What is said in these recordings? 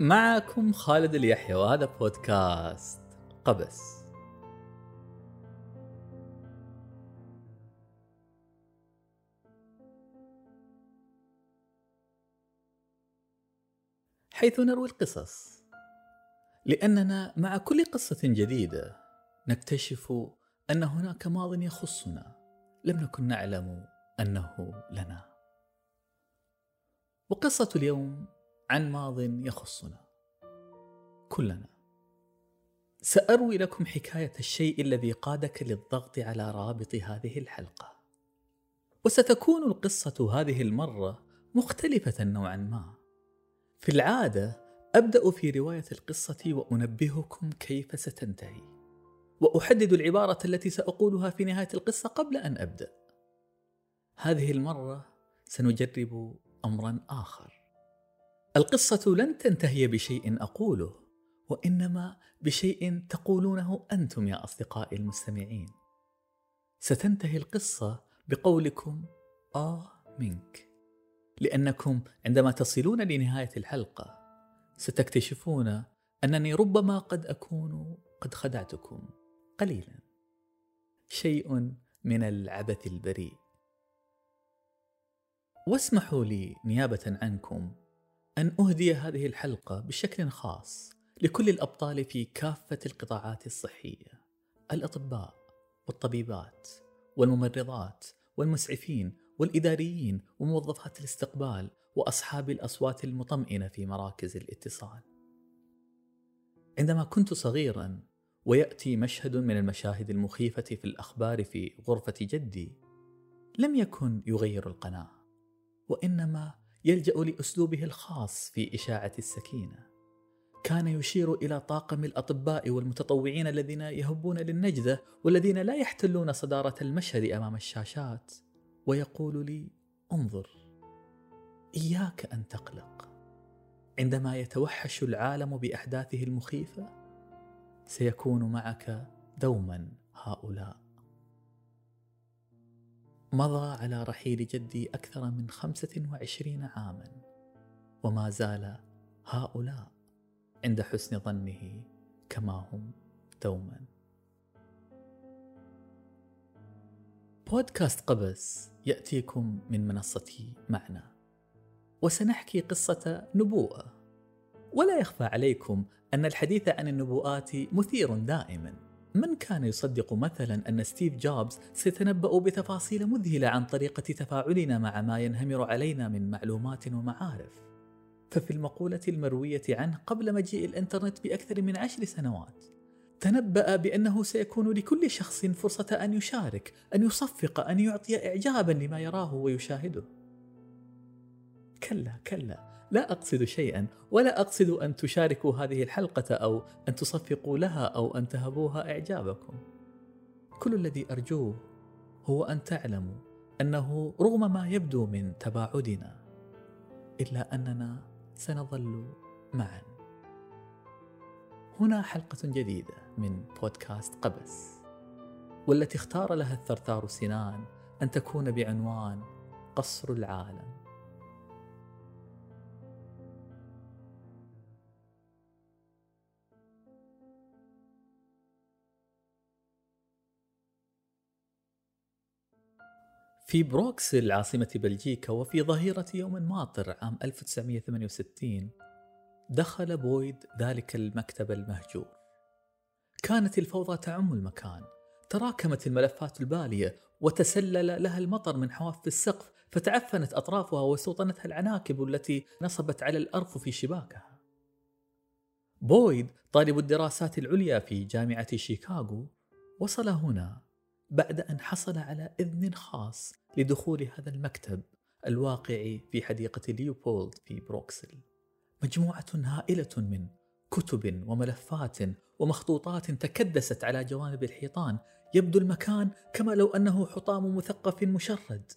معكم خالد اليحيى وهذا بودكاست قبس. حيث نروي القصص. لأننا مع كل قصة جديدة نكتشف أن هناك ماض يخصنا. لم نكن نعلم أنه لنا. وقصة اليوم عن ماض يخصنا. كلنا. سأروي لكم حكاية الشيء الذي قادك للضغط على رابط هذه الحلقة. وستكون القصة هذه المرة مختلفة نوعا ما. في العادة أبدأ في رواية القصة وأنبهكم كيف ستنتهي. وأحدد العبارة التي سأقولها في نهاية القصة قبل أن أبدأ. هذه المرة سنجرب امرا آخر. القصة لن تنتهي بشيء أقوله وإنما بشيء تقولونه أنتم يا أصدقائي المستمعين. ستنتهي القصة بقولكم آه منك لأنكم عندما تصلون لنهاية الحلقة ستكتشفون أنني ربما قد أكون قد خدعتكم قليلا. شيء من العبث البريء. واسمحوا لي نيابة عنكم أن أهدي هذه الحلقة بشكل خاص لكل الأبطال في كافة القطاعات الصحية. الأطباء والطبيبات والممرضات والمسعفين والإداريين وموظفات الاستقبال وأصحاب الأصوات المطمئنة في مراكز الاتصال. عندما كنت صغيرا ويأتي مشهد من المشاهد المخيفة في الأخبار في غرفة جدي لم يكن يغير القناة وإنما يلجأ لأسلوبه الخاص في إشاعة السكينة. كان يشير إلى طاقم الأطباء والمتطوعين الذين يهبون للنجدة والذين لا يحتلون صدارة المشهد أمام الشاشات ويقول لي انظر إياك أن تقلق. عندما يتوحش العالم بأحداثه المخيفة سيكون معك دوما هؤلاء. مضى على رحيل جدي أكثر من خمسة وعشرين عاما. وما زال هؤلاء عند حسن ظنه كما هم دوما. بودكاست قبس يأتيكم من منصة معنا وسنحكي قصة نبوءة. ولا يخفى عليكم أن الحديث عن النبوءات مثير دائما. من كان يصدق مثلا أن ستيف جوبز سيتنبأ بتفاصيل مذهلة عن طريقة تفاعلنا مع ما ينهمر علينا من معلومات ومعارف؟ ففي المقولة المروية عنه قبل مجيء الإنترنت بأكثر من عشر سنوات تنبأ بأنه سيكون لكل شخص فرصة أن يشارك أن يصفق أن يعطي إعجابا لما يراه ويشاهده. كلا كلا. لا أقصد شيئا ولا أقصد أن تشاركوا هذه الحلقة أو أن تصفقوا لها أو أن تهبوها إعجابكم. كل الذي أرجوه هو أن تعلموا أنه رغم ما يبدو من تباعدنا إلا أننا سنظل معا. هنا حلقة جديدة من بودكاست قبس والتي اختار لها الثرثار سنان أن تكون بعنوان قصر العالم. في بروكسل عاصمة بلجيكا وفي ظهيرة يوم ماطر عام 1968 دخل بويد ذلك المكتب المهجور. كانت الفوضى تعم المكان. تراكمت الملفات البالية وتسلل لها المطر من حواف السقف فتعفنت أطرافها واستوطنتها العناكب التي نصبت على الأرفف في شباكها. بويد طالب الدراسات العليا في جامعة شيكاغو وصل هنا. بعد أن حصل على إذن خاص لدخول هذا المكتب الواقع في حديقة ليوبولد في بروكسل. مجموعة هائلة من كتب وملفات ومخطوطات تكدست على جوانب الحيطان يبدو المكان كما لو أنه حطام مثقف مشرد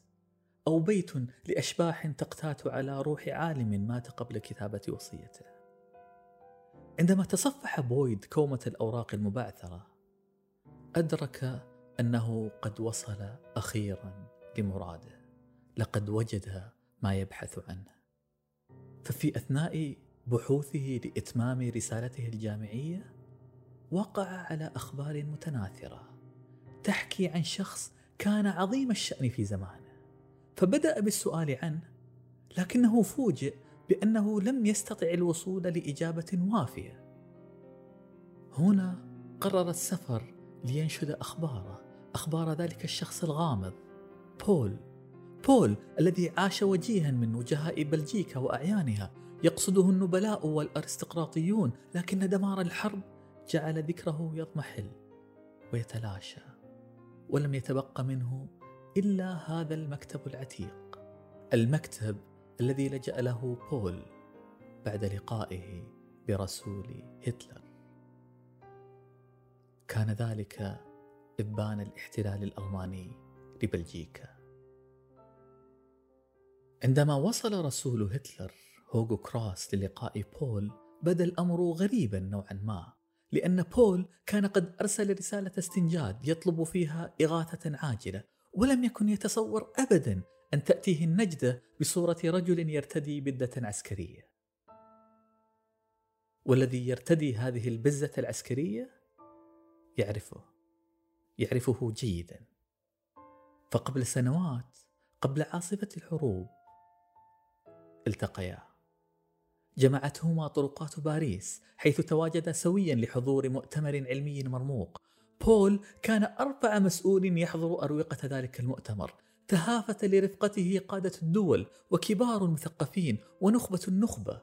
أو بيت لأشباح تقتات على روح عالم مات قبل كتابة وصيته. عندما تصفح بويد كومة الأوراق المبعثرة أدرك أنه قد وصل أخيرا لمراده لقد وجد ما يبحث عنه. ففي أثناء بحوثه لإتمام رسالته الجامعية وقع على أخبار متناثرة تحكي عن شخص كان عظيم الشأن في زمانه. فبدأ بالسؤال عنه لكنه فوجئ بأنه لم يستطع الوصول لإجابة وافية. هنا قرر السفر لينشد أخباره. أخبار ذلك الشخص الغامض بول. بول الذي عاش وجيها من وجهاء بلجيكا وأعيانها. يقصده النبلاء والأرستقراطيون لكن دمار الحرب جعل ذكره يضمحل ويتلاشى ولم يتبق منه إلا هذا المكتب العتيق. المكتب الذي لجأ له بول بعد لقائه برسول هتلر. كان ذلك إبان الاحتلال الألماني لبلجيكا. عندما وصل رسول هتلر هوغو كراس للقاء بول بدا الأمر غريبا نوعا ما لأن بول كان قد أرسل رسالة استنجاد يطلب فيها إغاثة عاجلة ولم يكن يتصور أبدا أن تأتيه النجدة بصورة رجل يرتدي بدة عسكرية. والذي يرتدي هذه البزة العسكرية؟ يعرفه. يعرفه جيدا. فقبل سنوات قبل عاصفة الحروب التقيا. جمعتهما طرقات باريس حيث تواجدا سويا لحضور مؤتمر علمي مرموق. بول كان أرفع مسؤول يحضر أروقة ذلك المؤتمر. تهافت لرفقته قادة الدول وكبار المثقفين ونخبة النخبة.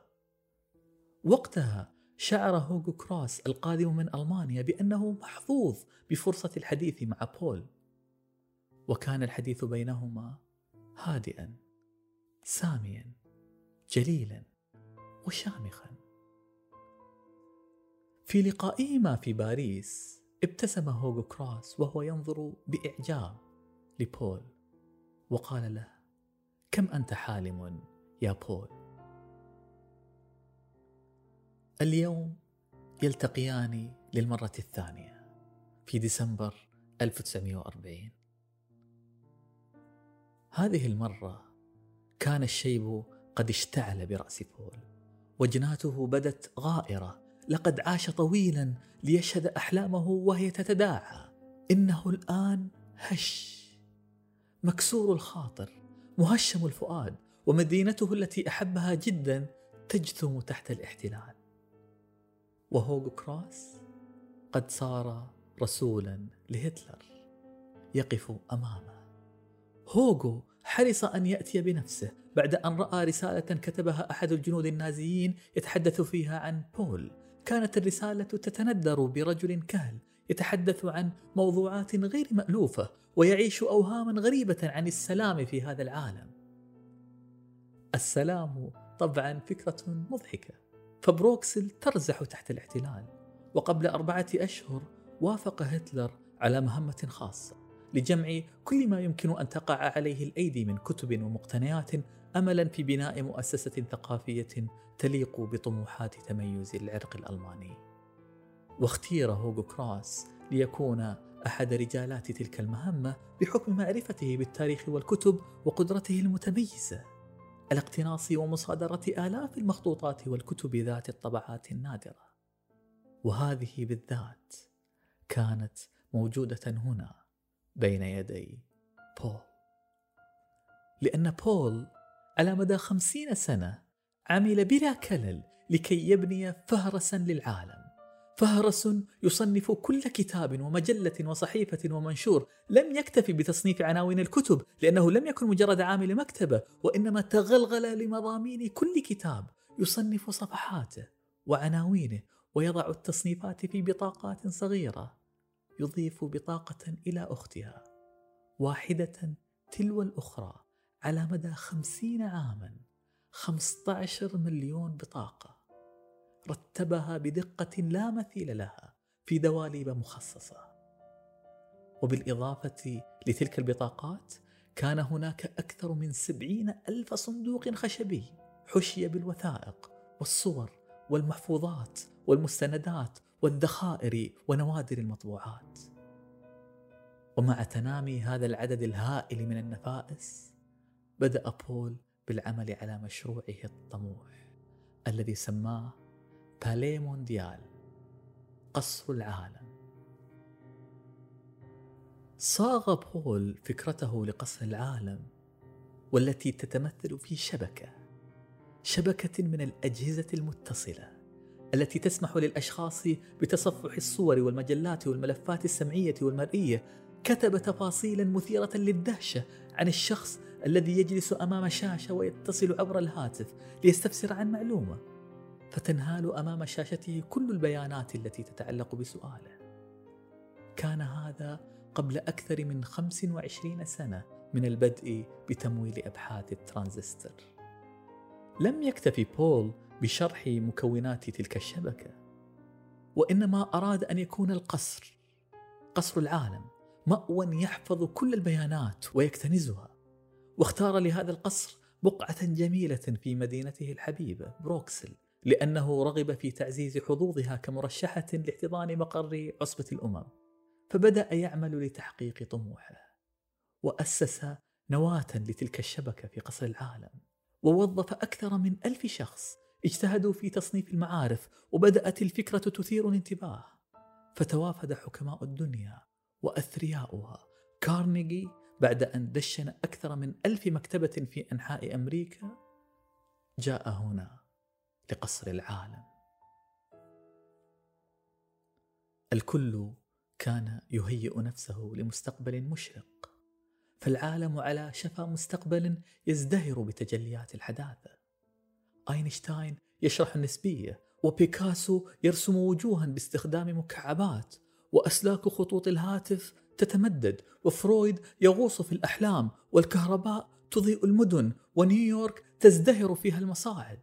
وقتها شعر هوغو كروس القادم من ألمانيا بأنه محظوظ بفرصة الحديث مع بول. وكان الحديث بينهما هادئا ساميا جليلا وشامخا. في لقائهما في باريس ابتسم هوغو كروس وهو ينظر بإعجاب لبول وقال له كم أنت حالم يا بول؟ اليوم يلتقيان للمرة الثانية في ديسمبر 1940 هذه المرة كان الشيب قد اشتعل برأس بول وجناته بدت غائرة لقد عاش طويلا ليشهد أحلامه وهي تتداعى. إنه الآن هش مكسور الخاطر مهشم الفؤاد ومدينته التي أحبها جدا تجثم تحت الاحتلال. وهوغو كروس قد صار رسولا لهتلر يقف أمامه. هوغو حرص أن يأتي بنفسه بعد أن رأى رسالة كتبها أحد الجنود النازيين يتحدث فيها عن بول. كانت الرسالة تتندر برجل كهل يتحدث عن موضوعات غير مألوفة ويعيش اوهاما غريبة عن السلام في هذا العالم. السلام طبعا فكرة مضحكة. فبروكسل ترزح تحت الاحتلال وقبل أربعة أشهر وافق هتلر على مهمة خاصة لجمع كل ما يمكن أن تقع عليه الأيدي من كتب ومقتنيات أملا في بناء مؤسسة ثقافية تليق بطموحات تميز العرق الألماني. واختير هوغو كراس ليكون أحد رجالات تلك المهمة بحكم معرفته بالتاريخ والكتب وقدرته المتميزة. على اقتناص ومصادرة آلاف المخطوطات والكتب ذات الطبعات النادرة. وهذه بالذات كانت موجودة هنا بين يدي بول. لأن بول على مدى خمسين سنة عمل بلا كلل لكي يبني فهرسا للعالم. فهرس يصنف كل كتاب ومجلة وصحيفة ومنشور لم يكتف بتصنيف عناوين الكتب لأنه لم يكن مجرد عامل مكتبة وإنما تغلغل لمضامين كل كتاب يصنف صفحاته وعناوينه ويضع التصنيفات في بطاقات صغيرة يضيف بطاقة إلى أختها. واحدة تلو الأخرى على مدى خمسين عاما خمسة عشر مليون بطاقة. رتبها بدقة لا مثيل لها في دواليب مخصصة. وبالإضافة لتلك البطاقات كان هناك أكثر من سبعين ألف صندوق خشبي حشي بالوثائق والصور والمحفوظات والمستندات والذخائر ونوادر المطبوعات. ومع تنامي هذا العدد الهائل من النفائس بدأ بول بالعمل على مشروعه الطموح الذي سماه باليه مونديال قصر العالم. صاغ بول فكرته لقصر العالم والتي تتمثل في شبكة شبكة من الأجهزة المتصلة التي تسمح للأشخاص بتصفح الصور والمجلات والملفات السمعية والمرئية. كتب تفاصيلا مثيرة للدهشة عن الشخص الذي يجلس أمام شاشة ويتصل عبر الهاتف ليستفسر عن معلومة. فتنهال أمام شاشته كل البيانات التي تتعلق بسؤاله. كان هذا قبل أكثر من 25 سنة من البدء بتمويل أبحاث الترانزستور لم يكتفي بول بشرح مكونات تلك الشبكة وإنما أراد أن يكون القصر قصر العالم مأوى يحفظ كل البيانات ويكتنزها واختار لهذا القصر بقعة جميلة في مدينته الحبيبة بروكسل لأنه رغب في تعزيز حظوظها كمرشحة لاحتضان مقر عصبة الأمم فبدأ يعمل لتحقيق طموحه وأسس نواة لتلك الشبكة في قصر العالم ووظف أكثر من ألف شخص اجتهدوا في تصنيف المعارف وبدأت الفكرة تثير الانتباه فتوافد حكماء الدنيا وأثرياؤها كارنيجي بعد أن دشن أكثر من ألف مكتبة في أنحاء أمريكا. جاء هنا. لقصر العالم. الكل كان يهيئ نفسه لمستقبل مشرق فالعالم على شفا مستقبل يزدهر بتجليات الحداثة. أينشتاين يشرح النسبية وبيكاسو يرسم وجوها باستخدام مكعبات وأسلاك خطوط الهاتف تتمدد وفرويد يغوص في الأحلام والكهرباء تضيء المدن ونيويورك تزدهر فيها المصاعد.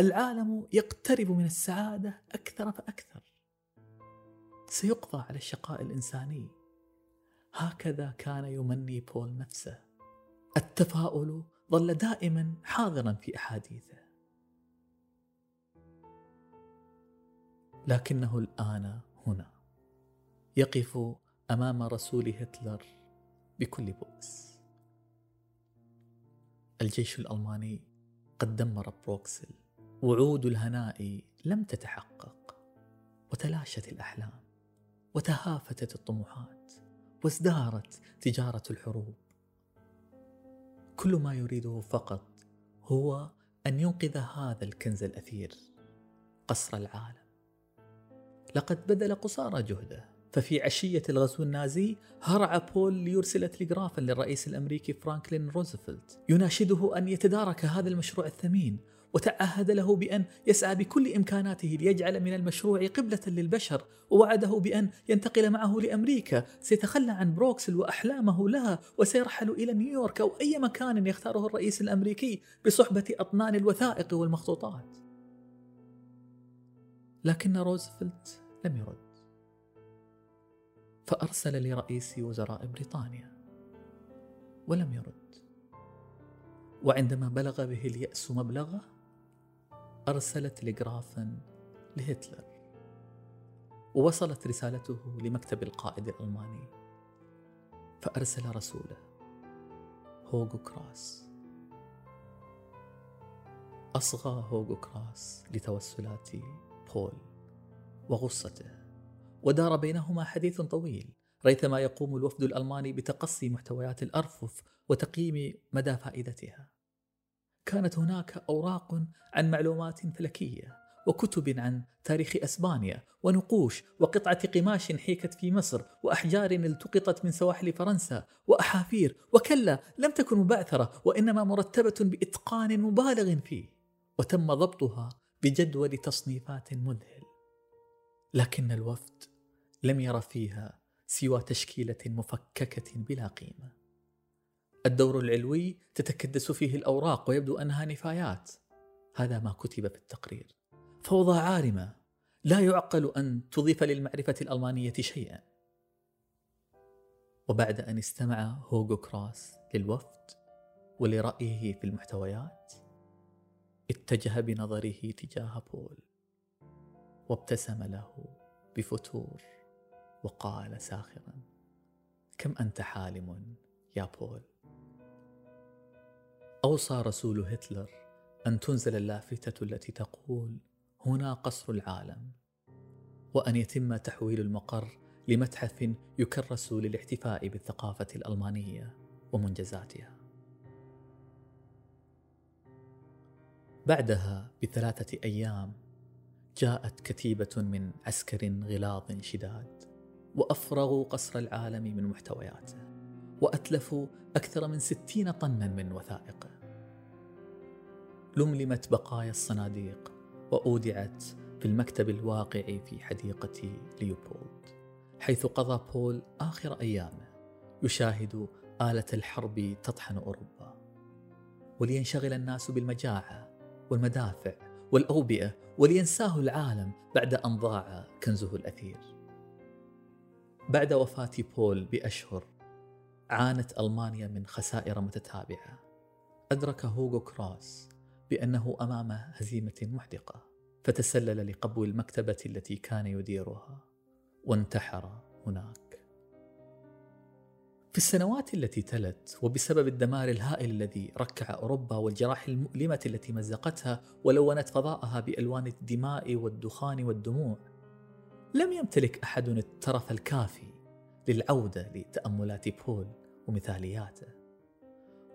العالم يقترب من السعادة أكثر فأكثر. سيقضى على الشقاء الإنساني. هكذا كان يمني بول نفسه. التفاؤل ظل دائما حاضرا في أحاديثه. لكنه الآن هنا. يقف أمام رسول هتلر بكل بؤس. الجيش الألماني قد دمر بروكسل. وعود الهناء لم تتحقق وتلاشت الأحلام وتهافتت الطموحات وازدهرت تجارة الحروب. كل ما يريده فقط هو أن ينقذ هذا الكنز الأثير قصر العالم. لقد بذل قصارى جهده ففي عشية الغزو النازي هرع بول ليرسل تلغرافا للرئيس الأمريكي فرانكلين روزفلت يناشده أن يتدارك هذا المشروع الثمين وتعهد له بأن يسعى بكل إمكاناته ليجعل من المشروع قبلة للبشر ووعده بأن ينتقل معه لأمريكا. سيتخلى عن بروكسل وأحلامه لها وسيرحل إلى نيويورك أو أي مكان يختاره الرئيس الأمريكي بصحبة أطنان الوثائق والمخطوطات. لكن روزفلت لم يرد. فأرسل لرئيس وزراء بريطانيا ولم يرد. وعندما بلغ به اليأس مبلغه أرسل تلغرافا لهتلر ووصلت رسالته لمكتب القائد الألماني فأرسل رسوله هوغو كراس. أصغى هوغو كراس لتوسلات بول وغصته ودار بينهما حديث طويل ريثما يقوم الوفد الألماني بتقصي محتويات الأرفف وتقييم مدى فائدتها. كانت هناك أوراق عن معلومات فلكية وكتب عن تاريخ أسبانيا ونقوش وقطعة قماش حيكت في مصر وأحجار التقطت من سواحل فرنسا وأحافير وكلا لم تكن مبعثرة وإنما مرتبة بإتقان مبالغ فيه وتم ضبطها بجدول تصنيفات مذهل. لكن الوفد لم ير فيها سوى تشكيلة مفككة بلا قيمة. الدور العلوي تتكدس فيه الأوراق ويبدو أنها نفايات. هذا ما كتب في التقرير. فوضى عارمة. لا يعقل أن تضيف للمعرفة الألمانية شيئا. وبعد أن استمع هوغو كراس للوفد ولرأيه في المحتويات اتجه بنظره تجاه بول وابتسم له بفتور وقال ساخرا كم أنت حالم يا بول؟ أوصى رسول هتلر أن تنزل اللافتة التي تقول هنا قصر العالم وأن يتم تحويل المقر لمتحف يكرس للاحتفاء بالثقافة الألمانية ومنجزاتها. بعدها بثلاثة أيام جاءت كتيبة من عسكر غلاظ شداد وأفرغوا قصر العالم من محتوياته وأتلفوا أكثر من ستين طنا من وثائقه. لملمت بقايا الصناديق وأودعت في المكتب الواقع في حديقة ليوبولد حيث قضى بول آخر أيامه يشاهد آلة الحرب تطحن أوروبا. ولينشغل الناس بالمجاعة والمدافع والأوبئة ولينساه العالم بعد أن ضاع كنزه الأثير. بعد وفاة بول بأشهر عانت ألمانيا من خسائر متتابعة. أدرك هوغو كروس بأنه أمام هزيمة محدقة فتسلل لقبو المكتبة التي كان يديرها وانتحر هناك. في السنوات التي تلت وبسبب الدمار الهائل الذي ركع أوروبا والجراح المؤلمة التي مزقتها ولونت فضاءها بألوان الدماء والدخان والدموع لم يمتلك أحد الترف الكافي للعودة لتأملات بول ومثالياته.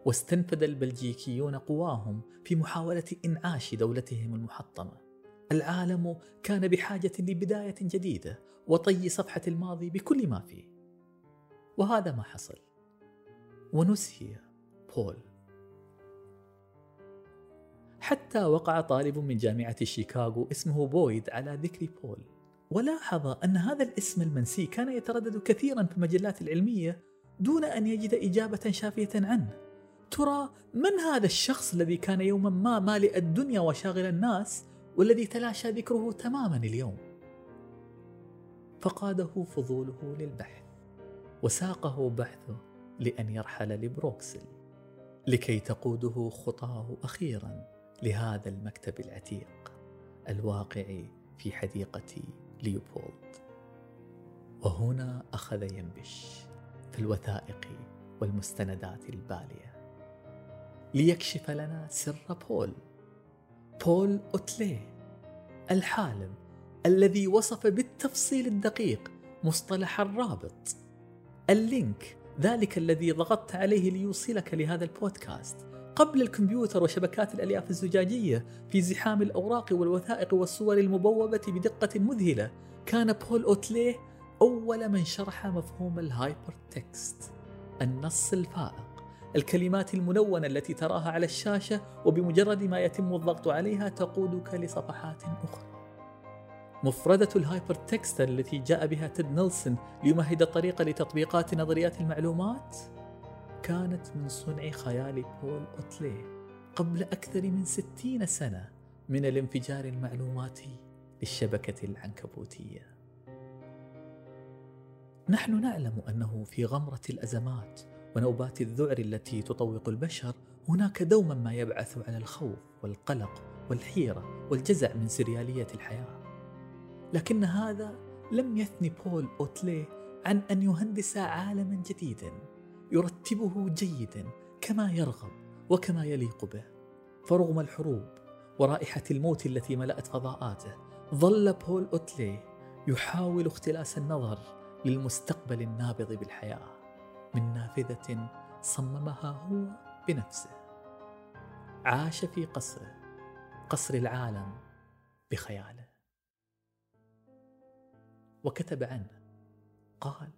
واستنفد البلجيكيون قواهم في محاولة إنعاش دولتهم المحطمة. العالم كان بحاجة لبداية جديدة وطي صفحة الماضي بكل ما فيه. وهذا ما حصل. ونسي بول. حتى وقع طالب من جامعة شيكاغو اسمه بويد على ذكر بول. ولاحظ أن هذا الاسم المنسي كان يتردد كثيرا في المجلات العلمية دون أن يجد إجابة شافية عنه. ترى من هذا الشخص الذي كان يوما ما مالئ الدنيا وشاغل الناس والذي تلاشى ذكره تماما اليوم؟ فقاده فضوله للبحث وساقه بحثه لأن يرحل لبروكسل لكي تقوده خطاه أخيرا لهذا المكتب العتيق الواقع في حديقة ليوبولد. وهنا أخذ ينبش في الوثائق والمستندات البالية. ليكشف لنا سر بول. بول أوتليه الحالم الذي وصف بالتفصيل الدقيق مصطلح الرابط. ال link ذلك الذي ضغطت عليه ليوصلك لهذا البودكاست. قبل الكمبيوتر وشبكات الألياف الزجاجية في زحام الأوراق والوثائق والصور المبوبة بدقة مذهلة كان بول اوتليه أول من شرح مفهوم ال hypertext النص الفائق. الكلمات الملونة التي تراها على الشاشة وبمجرد ما يتم الضغط عليها تقودك لصفحات أخرى. مفردة ال hypertext التي جاء بها تيد نيلسون ليمهد الطريق لتطبيقات نظريات المعلومات كانت من صنع خيال بول أوتلي قبل أكثر من ستين سنة من الانفجار المعلوماتي للشبكة العنكبوتية. نحن نعلم أنه في غمرة الأزمات ونوبات الذعر التي تطوق البشر هناك دوما ما يبعث على الخوف والقلق والحيرة والجزع من سريالية الحياة. لكن هذا لم يثني بول أوتليه عن أن يهندس عالما جديدا يرتبه جيدا كما يرغب وكما يليق به. فرغم الحروب ورائحة الموت التي ملأت فضاءاته ظل بول أوتليه يحاول اختلاس النظر للمستقبل النابض بالحياة. من نافذة صممها هو بنفسه. عاش في قصره قصر العالم بخياله. وكتب عنه قال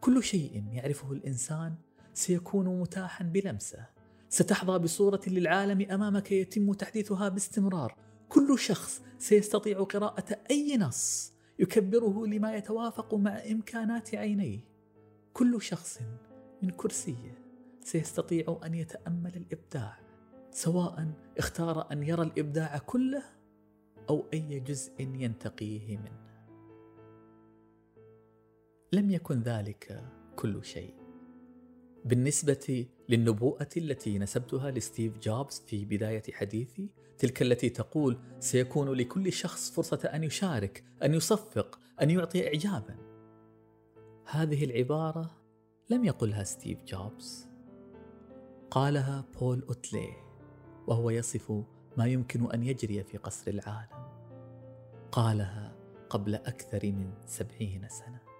كل شيء يعرفه الإنسان سيكون متاحا بلمسه. ستحظى بصورة للعالم أمامك يتم تحديثها باستمرار. كل شخص سيستطيع قراءة أي نص يكبره لما يتوافق مع إمكانات عينيه. كل شخص من كرسيه سيستطيع أن يتأمل الإبداع سواء اختار أن يرى الإبداع كله أو أي جزء ينتقيه منه. لم يكن ذلك كل شيء. بالنسبة للنبوءة التي نسبتها لستيف جوبز في بداية حديثي تلك التي تقول سيكون لكل شخص فرصة أن يشارك أن يصفق أن يعطي إعجابا. هذه العبارة لم يقلها ستيف جوبز. قالها بول أوتلي وهو يصف ما يمكن أن يجري في قصر العالم. قالها قبل أكثر من سبعين سنة.